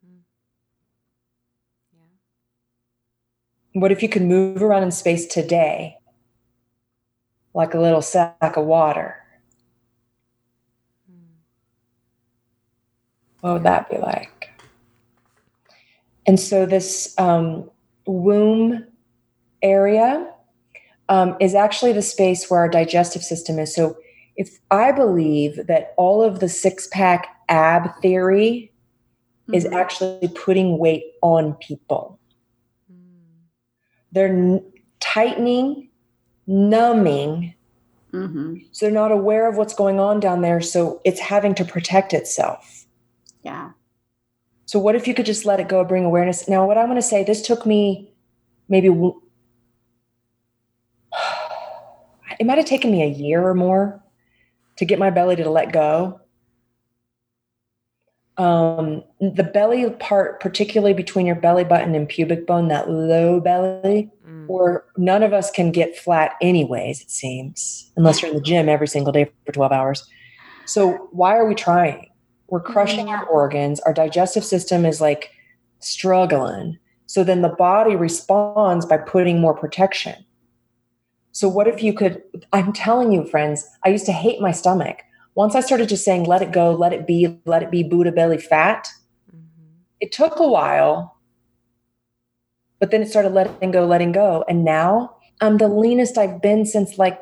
Yeah. What if you could move around in space today like a little sack of water? Mm. What would that be like? And so this um, womb area um, is actually the space where our digestive system is. So if I believe that all of the six pack ab theory is Mhm. actually putting weight on people, Mm. they're n- tightening, numbing, Mhm. so they're not aware of what's going on down there. So it's having to protect itself. Yeah. So what if you could just let it go, bring awareness? Now, what I'm going to say, this took me maybe it might have taken me a year or more to get my belly to let go. Um, the belly part, particularly between your belly button and pubic bone, that low belly, Mm. or none of us can get flat anyways, it seems, unless you're in the gym every single day for 12 hours. So why are we trying? We're crushing our organs. Our digestive system is like struggling. So then the body responds by putting more protection. So what if you could I'm telling you friends, I used to hate my stomach. Once I started just saying let it go, let it be, let it be Buddha belly fat, Mhm. it took a while, but then it started letting go, letting go. And now I'm the leanest I've been since like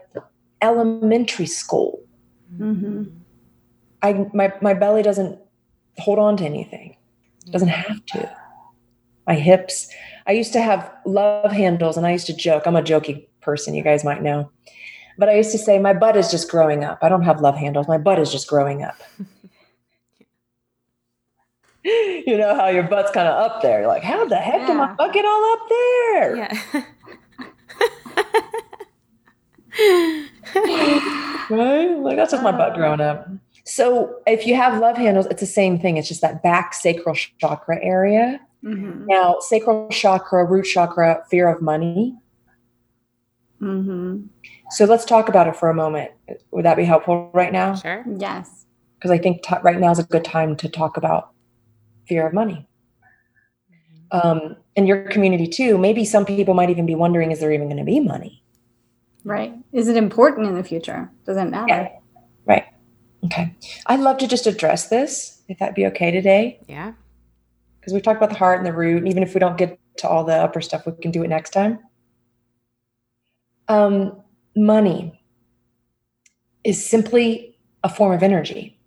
elementary school. Mhm. I my my belly doesn't hold on to anything. It doesn't mm. have to. My hips. I used to have love handles and I used to joke. I'm a jokey person, you guys might know. But I used to say my butt is just growing up. I don't have love handles. My butt is just growing up. you know how your butt's kind of up there. You're like, how the heck did my Yeah. butt get all up there? Yeah. Right? Like that's just my butt growing up. So if you have love handles, it's the same thing. It's just that back sacral chakra area. Mhm. Now, sacral chakra, root chakra, fear of money. Mhm. So let's talk about it for a moment. Would that be helpful right now? Sure. Yes. Because I think t- right now is a good time to talk about fear of money. Um, in your community too, maybe some people might even be wondering, is there even going to be money? Right. Is it important in the future? Doesn't matter. Yeah. Okay. I'd love to just address this, if that'd be okay today. Yeah. because we've talked about the heart and the root. And even if we don't get to all the upper stuff, we can do it next time. Um, money is simply a form of energy.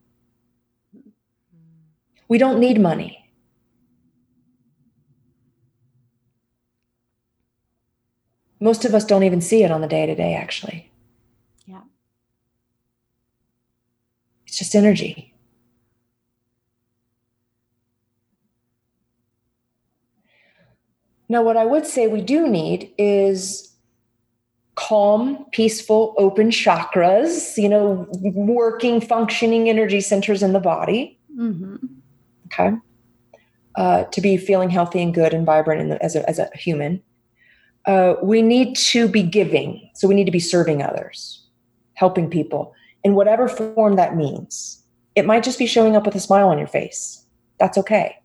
We don't need money. Most of us don't even see it on the day to day, actually. Yeah. It's just energy. Now, what I would say we do need is calm, peaceful, open chakras, you know, working, functioning energy centers in the body, Mm-hmm. okay? Uh, to be feeling healthy and good and vibrant in the, as, a, as a human. Uh, we need to be giving. So we need to be serving others, helping people in whatever form that means. It might just be showing up with a smile on your face. That's okay.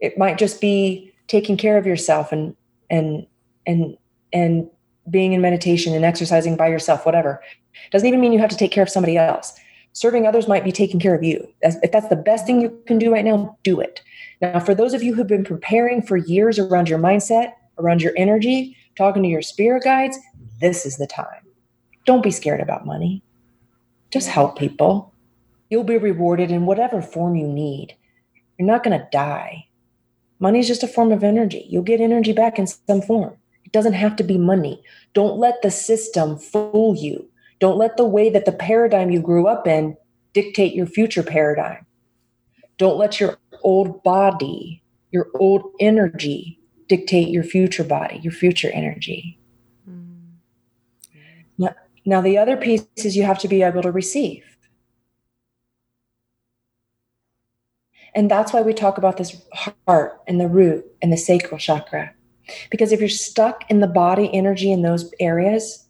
It might just be taking care of yourself and and and and being in meditation and exercising by yourself whatever doesn't even mean you have to take care of somebody else serving others might be taking care of you if that's the best thing you can do right now do it now for those of you who've been preparing for years around your mindset around your energy talking to your spirit guides this is the time don't be scared about money just help people you'll be rewarded in whatever form you need you're not going to die Money is just a form of energy. You'll get energy back in some form. It doesn't have to be money. Don't let the system fool you. Don't let the way that the paradigm you grew up in dictate your future paradigm. Don't let your old body, your old energy dictate your future body, your future energy. Now, now, the other piece is you have to be able to receive. And that's why we talk about this heart and the root and the sacral chakra. Because if you're stuck in the body energy in those areas,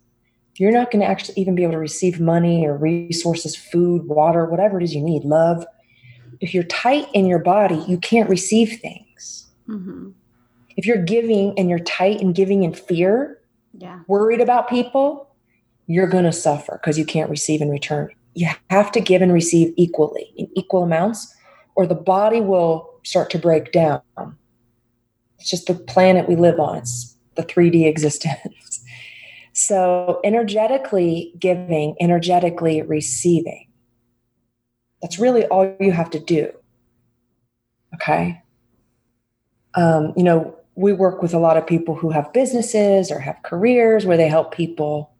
you're not going to actually even be able to receive money or resources, food, water, whatever it is you need, love. If you're tight in your body, you can't receive things. Mm-hmm. If you're giving and you're tight and giving in fear, yeah. worried about people, you're going to suffer because you can't receive in return. You have to give and receive equally in equal amounts, or the body will start to break down. It's just the planet we live on, it's the 3D existence. So, energetically giving, energetically receiving. That's really all you have to do. Okay. Um, you know, we work with a lot of people who have businesses or have careers where they help people.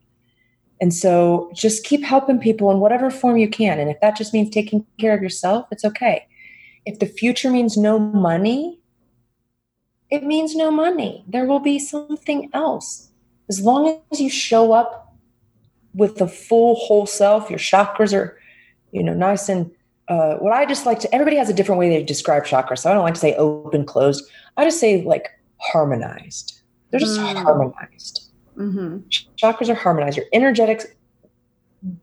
And so just keep helping people in whatever form you can. And if that just means taking care of yourself, it's okay. If the future means no money, it means no money. There will be something else as long as you show up with the full whole self, your chakras are, you know, nice and uh, what I just like to, everybody has a different way they describe chakras. So I don't like to say open, closed. I just say like harmonized. They're just mm. harmonized. Mm-hmm. Chakras are harmonized. Your energetic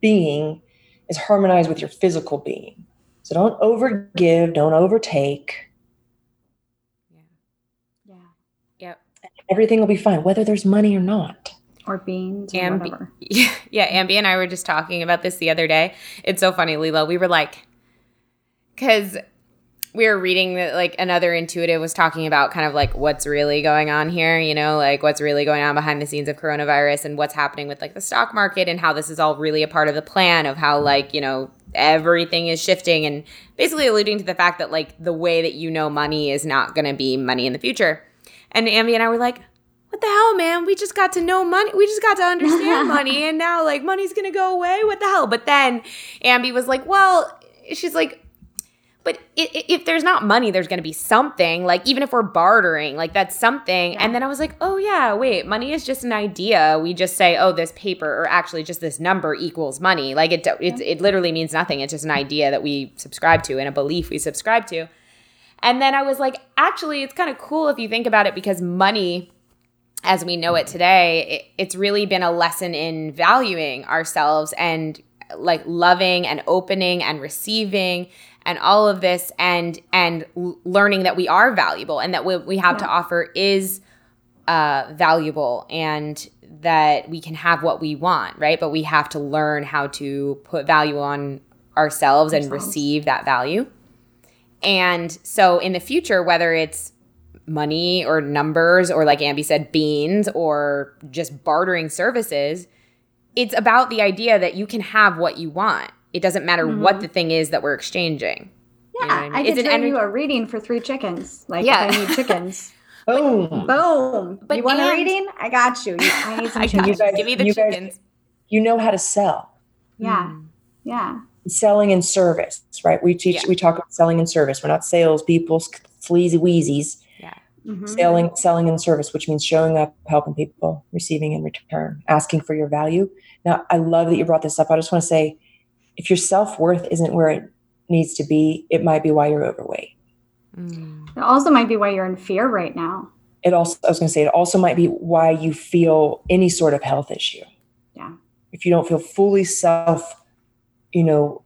being is harmonized with your physical being. So don't overgive, don't overtake. Yeah. Yeah. Yep. Everything will be fine, whether there's money or not. Or beans or Ambi- whatever. Yeah, Ambi and I were just talking about this the other day. It's so funny, Leela. We were like, because we were reading that like another intuitive was talking about kind of like what's really going on here, you know, like what's really going on behind the scenes of coronavirus and what's happening with like the stock market and how this is all really a part of the plan of how mm-hmm. like, you know, everything is shifting and basically alluding to the fact that like the way that you know money is not going to be money in the future. And Ambi and I were like, what the hell, man? We just got to know money. We just got to understand money. And now, like, money's going to go away. What the hell? But then Ambi was like, well, she's like, but if there's not money, there's going to be something. Like, even if we're bartering, like, that's something. Yeah. And then I was like, oh, yeah, wait, money is just an idea. We just say, oh, this paper, or actually just this number equals money. Like, it, it, it literally means nothing. It's just an idea that we subscribe to and a belief we subscribe to. And then I was like, actually, it's kind of cool if you think about it because money, as we know it today, it, it's really been a lesson in valuing ourselves and like loving and opening and receiving and all of this and and learning that we are valuable and that what we have yeah. to offer is uh, valuable and that we can have what we want right but we have to learn how to put value on ourselves, ourselves. and receive that value and so in the future, whether it's money or numbers or like Ambi said, beans or just bartering services, it's about the idea that you can have what you want. It doesn't matter mm-hmm. what the thing is that we're exchanging. Yeah, you know I, mean? I could trade ener- you a reading for three chickens. Like yeah. I need chickens. Boom. Boom. But you want and, a reading? I got you. I need some chickens. You guys, Give me the chickens. Guys, you know how to sell. Yeah. Mm. Yeah selling and service, right? We teach, yeah. we talk about selling and service. We're not salespeople, sleazy wheezies. Yeah. Mm-hmm. Selling, selling and service, which means showing up, helping people, receiving in return, asking for your value. Now, I love that you brought this up. I just want to say, if your self worth isn't where it needs to be, it might be why you're overweight. Mm. It also might be why you're in fear right now. It also, I was going to say, it also might be why you feel any sort of health issue. Yeah. If you don't feel fully self you know,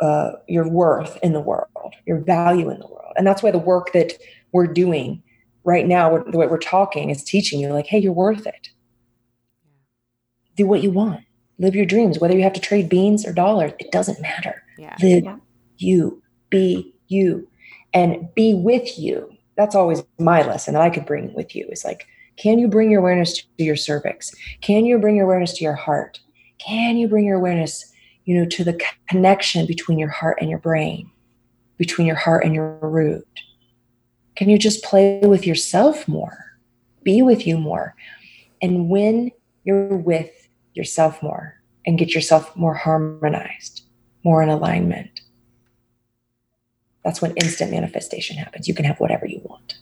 uh, your worth in the world, your value in the world. And that's why the work that we're doing right now, the way we're talking, is teaching you like, hey, you're worth it. Do what you want. Live your dreams. Whether you have to trade beans or dollars, it doesn't matter. Yeah. Live yeah. you. Be you. And be with you. That's always my lesson that I could bring with you is like, can you bring your awareness to your cervix? Can you bring your awareness to your heart? Can you bring your awareness you know, to the connection between your heart and your brain, between your heart and your root? Can you just play with yourself more, be with you more? And when you're with yourself more and get yourself more harmonized, more in alignment, that's when instant manifestation happens. You can have whatever you want.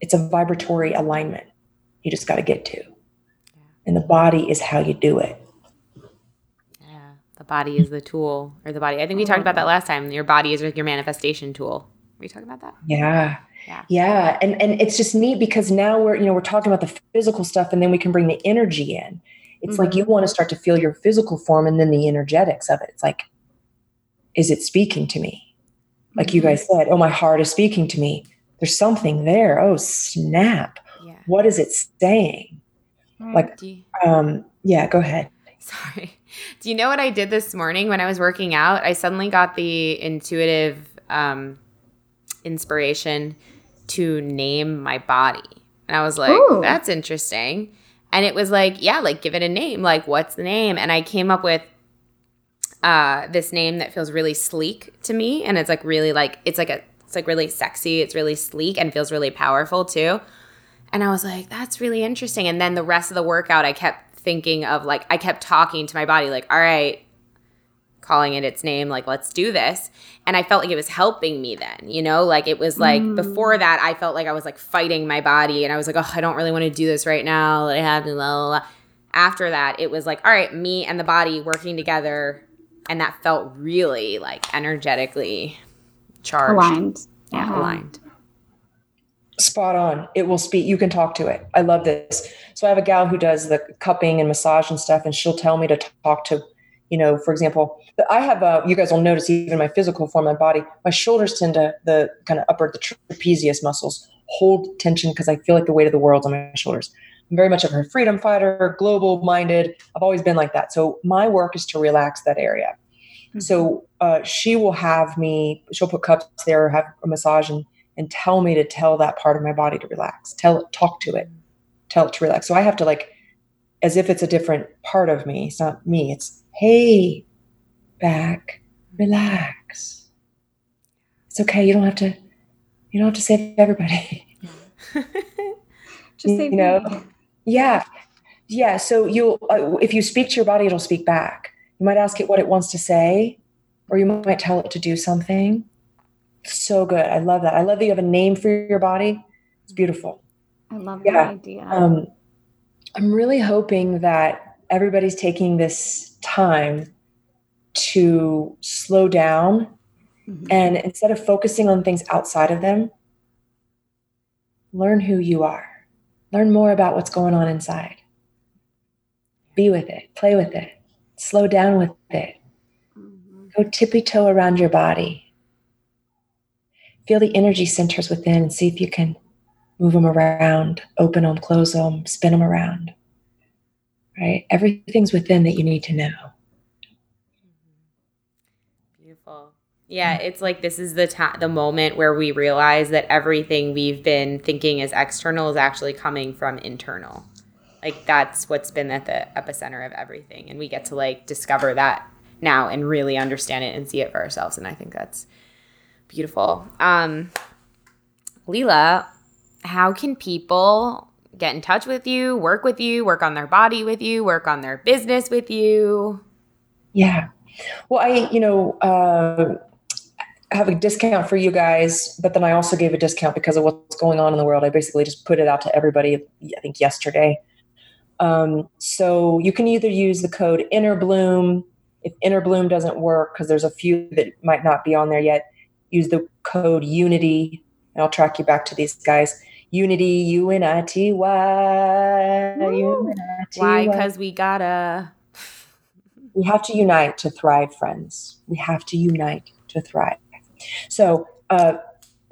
It's a vibratory alignment you just got to get to. And the body is how you do it. Yeah. The body is the tool or the body. I think we talked about that last time. Your body is like your manifestation tool. You talking about that? Yeah. Yeah. Yeah. And and it's just neat because now we're, you know, we're talking about the physical stuff and then we can bring the energy in. It's mm-hmm. like you want to start to feel your physical form and then the energetics of it. It's like, is it speaking to me? Like mm-hmm. you guys said, oh, my heart is speaking to me. There's something there. Oh, snap. Yeah. What is it saying? Like, you, um, yeah, go ahead. Sorry. Do you know what I did this morning when I was working out? I suddenly got the intuitive um, inspiration to name my body. And I was like, Ooh. that's interesting. And it was like, yeah, like give it a name. Like, what's the name? And I came up with uh, this name that feels really sleek to me. And it's like really like, it's like a, it's like really sexy. It's really sleek and feels really powerful too. And I was like, that's really interesting. And then the rest of the workout, I kept thinking of like, I kept talking to my body, like, all right, calling it its name, like, let's do this. And I felt like it was helping me then, you know, like it was like mm. before that, I felt like I was like fighting my body and I was like, oh, I don't really want to do this right now. I have to, blah, blah, blah. After that, it was like, all right, me and the body working together. And that felt really like energetically charged. Aligned. Yeah, uh-huh. aligned spot on. It will speak. You can talk to it. I love this. So I have a gal who does the cupping and massage and stuff, and she'll tell me to talk to, you know, for example, I have a, you guys will notice even my physical form, my body, my shoulders tend to, the kind of upper, the trapezius muscles hold tension because I feel like the weight of the world's on my shoulders. I'm very much of a freedom fighter, global minded. I've always been like that. So my work is to relax that area. Mm-hmm. So uh, she will have me, she'll put cups there, have a massage and and tell me to tell that part of my body to relax tell it talk to it tell it to relax so i have to like as if it's a different part of me it's not me it's hey back relax it's okay you don't have to you don't have to save everybody just save you know me. yeah yeah so you'll uh, if you speak to your body it'll speak back you might ask it what it wants to say or you might tell it to do something so good. I love that. I love that you have a name for your body. It's beautiful. I love yeah. that idea. Um, I'm really hoping that everybody's taking this time to slow down mm-hmm. and instead of focusing on things outside of them, learn who you are. Learn more about what's going on inside. Be with it, play with it, slow down with it. Mm-hmm. Go tippy toe around your body feel the energy centers within and see if you can move them around, open them, close them, spin them around. Right? Everything's within that you need to know. Beautiful. Yeah, it's like this is the time, the moment where we realize that everything we've been thinking is external is actually coming from internal. Like that's what's been at the epicenter of everything, and we get to like discover that now and really understand it and see it for ourselves. And I think that's Beautiful. Um, Leela, how can people get in touch with you, work with you, work on their body with you, work on their business with you? Yeah. Well, I, you know, uh, have a discount for you guys, but then I also gave a discount because of what's going on in the world. I basically just put it out to everybody, I think yesterday. Um, so you can either use the code Inner Bloom. If Inner Bloom doesn't work, because there's a few that might not be on there yet, use the code UNITY, and I'll track you back to these guys. Unity, U N I T Y. Why? Because we gotta. We have to unite to thrive, friends. We have to unite to thrive. So, uh,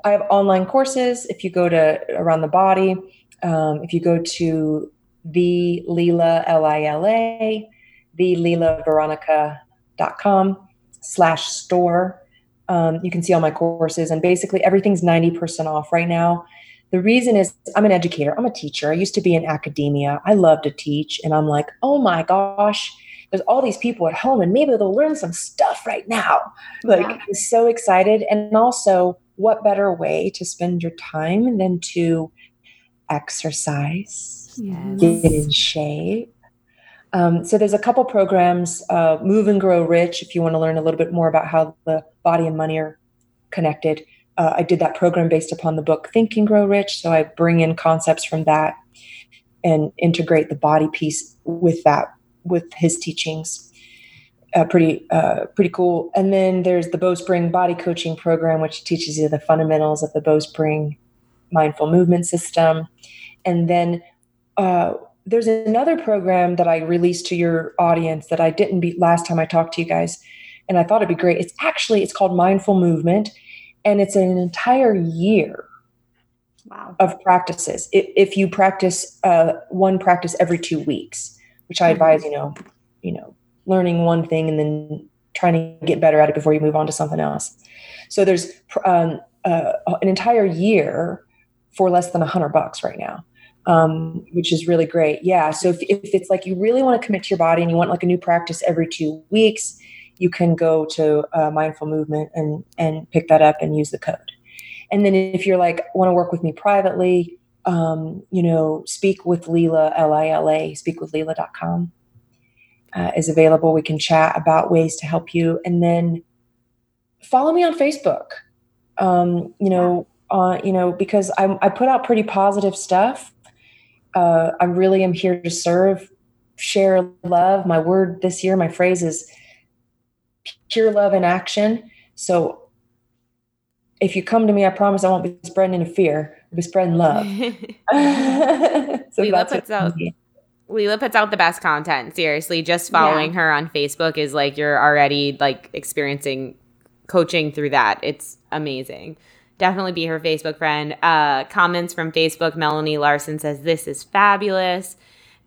I have online courses. If you go to Around the Body, um, if you go to the Leela, L I L A, the Leela Veronica.com slash store, um, you can see all my courses, and basically everything's 90% off right now. The reason is I'm an educator, I'm a teacher. I used to be in academia. I love to teach, and I'm like, oh my gosh, there's all these people at home, and maybe they'll learn some stuff right now. Like, yeah. I'm so excited. And also, what better way to spend your time than to exercise, yes. get in shape, um, so there's a couple programs, uh, Move and Grow Rich, if you want to learn a little bit more about how the body and money are connected. Uh, I did that program based upon the book Think and Grow Rich. So I bring in concepts from that and integrate the body piece with that, with his teachings. Uh, pretty uh, pretty cool. And then there's the Bowspring Body Coaching Program, which teaches you the fundamentals of the Bowspring mindful movement system. And then uh, there's another program that I released to your audience that I didn't be last time I talked to you guys, and I thought it'd be great. It's actually it's called Mindful Movement, and it's an entire year Wow. of practices. If, if you practice uh, one practice every two weeks, which I advise, you know, you know, learning one thing and then trying to get better at it before you move on to something else. So there's um, uh, an entire year for less than a hundred bucks right now. Um, which is really great. Yeah. So if, if it's like you really want to commit to your body and you want like a new practice every two weeks, you can go to uh, mindful movement and and pick that up and use the code. And then if you're like want to work with me privately, um, you know, speak with Lila L I L A speakwithlila.com uh, is available. We can chat about ways to help you, and then follow me on Facebook. Um, you know, uh, you know, because I I put out pretty positive stuff. Uh, I really am here to serve, share love. My word this year, my phrase is pure love in action. So if you come to me, I promise I won't be spreading any fear. I'll be spreading love. so Leela puts out Leela puts out the best content. Seriously, just following her on Facebook is like you're already like experiencing coaching through that. It's amazing. Definitely be her Facebook friend. Uh, comments from Facebook. Melanie Larson says this is fabulous.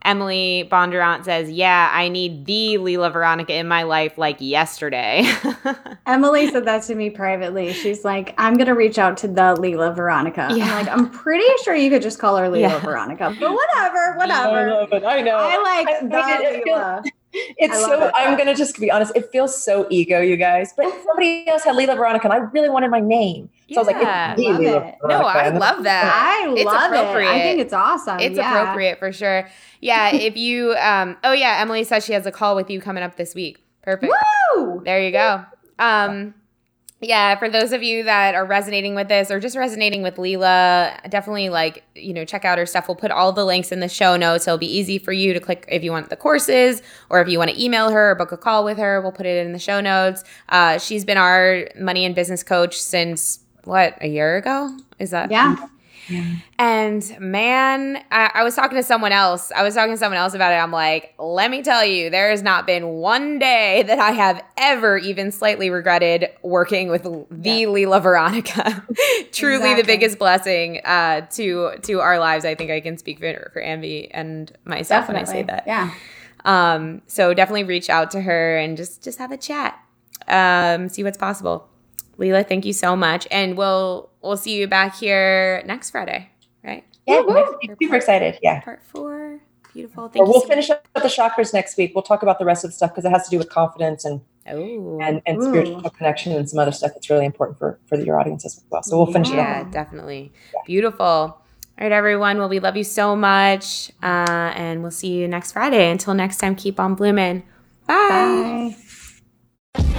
Emily Bondurant says, "Yeah, I need the Leela Veronica in my life like yesterday." Emily said that to me privately. She's like, I'm gonna reach out to the Leela Veronica. Yeah. I'm like, I'm pretty sure you could just call her Leela Yeah. Veronica. But whatever, whatever. I whatever. love it. I know. I like I- the I did- it Leela. It's so. it. I'm gonna just be honest. It feels so ego, you guys. But somebody else had Leela Veronica, and I really wanted my name. So I was like, Yeah, it's love Leela it. no, I love that. I It's love it. I think it's awesome. It's yeah. appropriate for sure. Yeah, if you um oh yeah, Emily says she has a call with you coming up this week. Perfect. Woo! There you go. Um yeah, for those of you that are resonating with this or just resonating with Leela, definitely like, you know, check out her stuff. We'll put all the links in the show notes. It'll be easy for you to click if you want the courses or if you want to email her or book a call with her. We'll put it in the show notes. Uh, she's been our money and business coach since what, a year ago? Is that? Yeah. And man, I, I was talking to someone else. I was talking to someone else about it. I'm like, let me tell you, there has not been one day that I have ever even slightly regretted working with the Leela Veronica. Truly the biggest blessing uh, to to our lives. I think I can speak for, for Ambi and myself when I say that. Yeah. Um, so definitely reach out to her and just just have a chat. Um, see what's possible. Leela, thank you so much. And we'll we'll see you back here next Friday, right? Yeah, next week. super excited. Yeah. Part four. Beautiful. Or Thank you we'll so finish up the chakras next week. We'll talk about the rest of the stuff because it has to do with confidence and much. Oh. and, and Ooh. spiritual connection and some other stuff that's really important for for your audience as well. So we'll finish it up. yeah, definitely. Beautiful. All right, everyone. Well, we love you so much. Uh, and we'll see you next Friday. Until next time, keep on blooming. Bye.